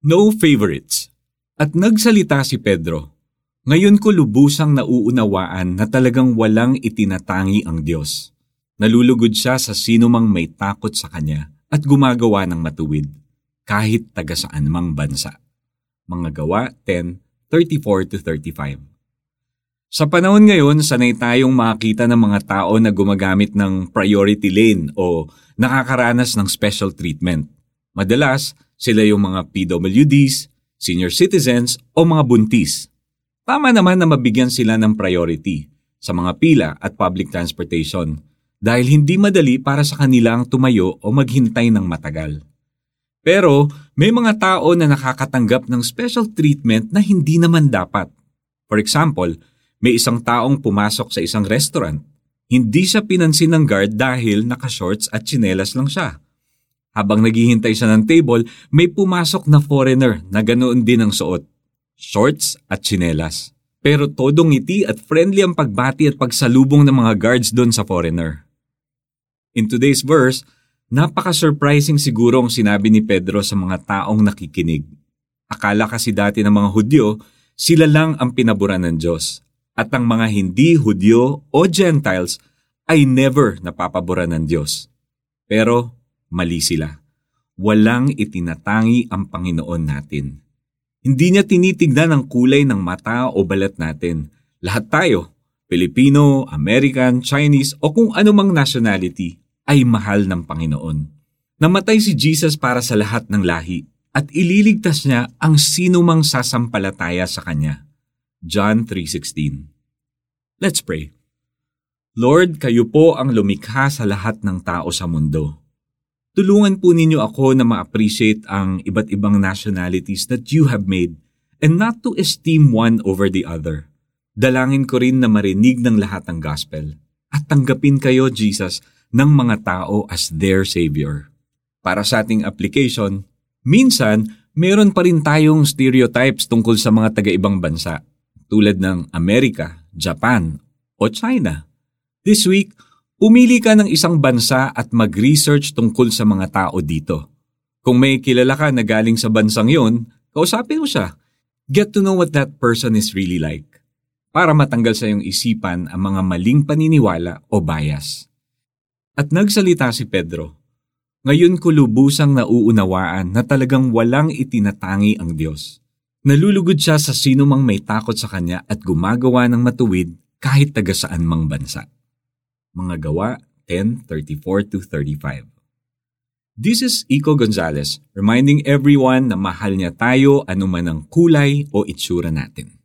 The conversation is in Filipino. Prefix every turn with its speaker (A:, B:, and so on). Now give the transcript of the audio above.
A: No favorites. At nagsalita si Pedro, Ngayon ko lubusang nauunawaan na talagang walang itinatangi ang Diyos. Nalulugod siya sa sinumang may takot sa Kanya at gumagawa ng matuwid, kahit taga saan mang bansa. Mga gawa 10:34-35 Sa panahon ngayon, sanay tayong makita ng mga tao na gumagamit ng priority lane o nakakaranas ng special treatment. Madalas, sila yung mga PWDs, senior citizens o mga buntis. Tama naman na mabigyan sila ng priority sa mga pila at public transportation dahil hindi madali para sa kanilang tumayo o maghintay ng matagal. Pero may mga tao na nakakatanggap ng special treatment na hindi naman dapat. For example, may isang taong pumasok sa isang restaurant. Hindi siya pinansin ng guard dahil naka-shorts at tsinelas lang siya. Habang naghihintay siya ng table, may pumasok na foreigner na ganoon din ang suot. Shorts at chinelas. Pero todong ngiti at friendly ang pagbati at pagsalubong ng mga guards doon sa foreigner. In today's verse, napaka-surprising siguro ang sinabi ni Pedro sa mga taong nakikinig. Akala kasi dati ng mga Hudyo, sila lang ang pinaboran ng Diyos. At ang mga hindi Hudyo o Gentiles ay never napapaboran ng Diyos. Pero mali sila. Walang itinatangi ang Panginoon natin. Hindi niya tinitignan ang kulay ng mata o balat natin. Lahat tayo, Pilipino, American, Chinese o kung anumang nationality, ay mahal ng Panginoon. Namatay si Jesus para sa lahat ng lahi at ililigtas niya ang sinumang sasampalataya sa Kanya. John 3.16 Let's pray. Lord, kayo po ang lumikha sa lahat ng tao sa mundo. Tulungan po ninyo ako na ma-appreciate ang iba't ibang nationalities that you have made and not to esteem one over the other. Dalangin ko rin na marinig ng lahat ang gospel at tanggapin kayo, Jesus, ng mga tao as their Savior. Para sa ating application, minsan meron pa rin tayong stereotypes tungkol sa mga taga-ibang bansa tulad ng Amerika, Japan, o China. This week, Umili ka ng isang bansa at mag-research tungkol sa mga tao dito. Kung may kilala ka na galing sa bansang yon, kausapin mo siya. Get to know what that person is really like. Para matanggal sa iyong isipan ang mga maling paniniwala o bias. At nagsalita si Pedro, Ngayon ko lubusang nauunawaan na talagang walang itinatangi ang Diyos. Nalulugod siya sa sino mang may takot sa Kanya at gumagawa ng matuwid kahit taga saan mang bansa. Mga Gawa 10:34-35. This is Iko Gonzalez reminding everyone na mahal niya tayo anuman ang kulay o itsura natin.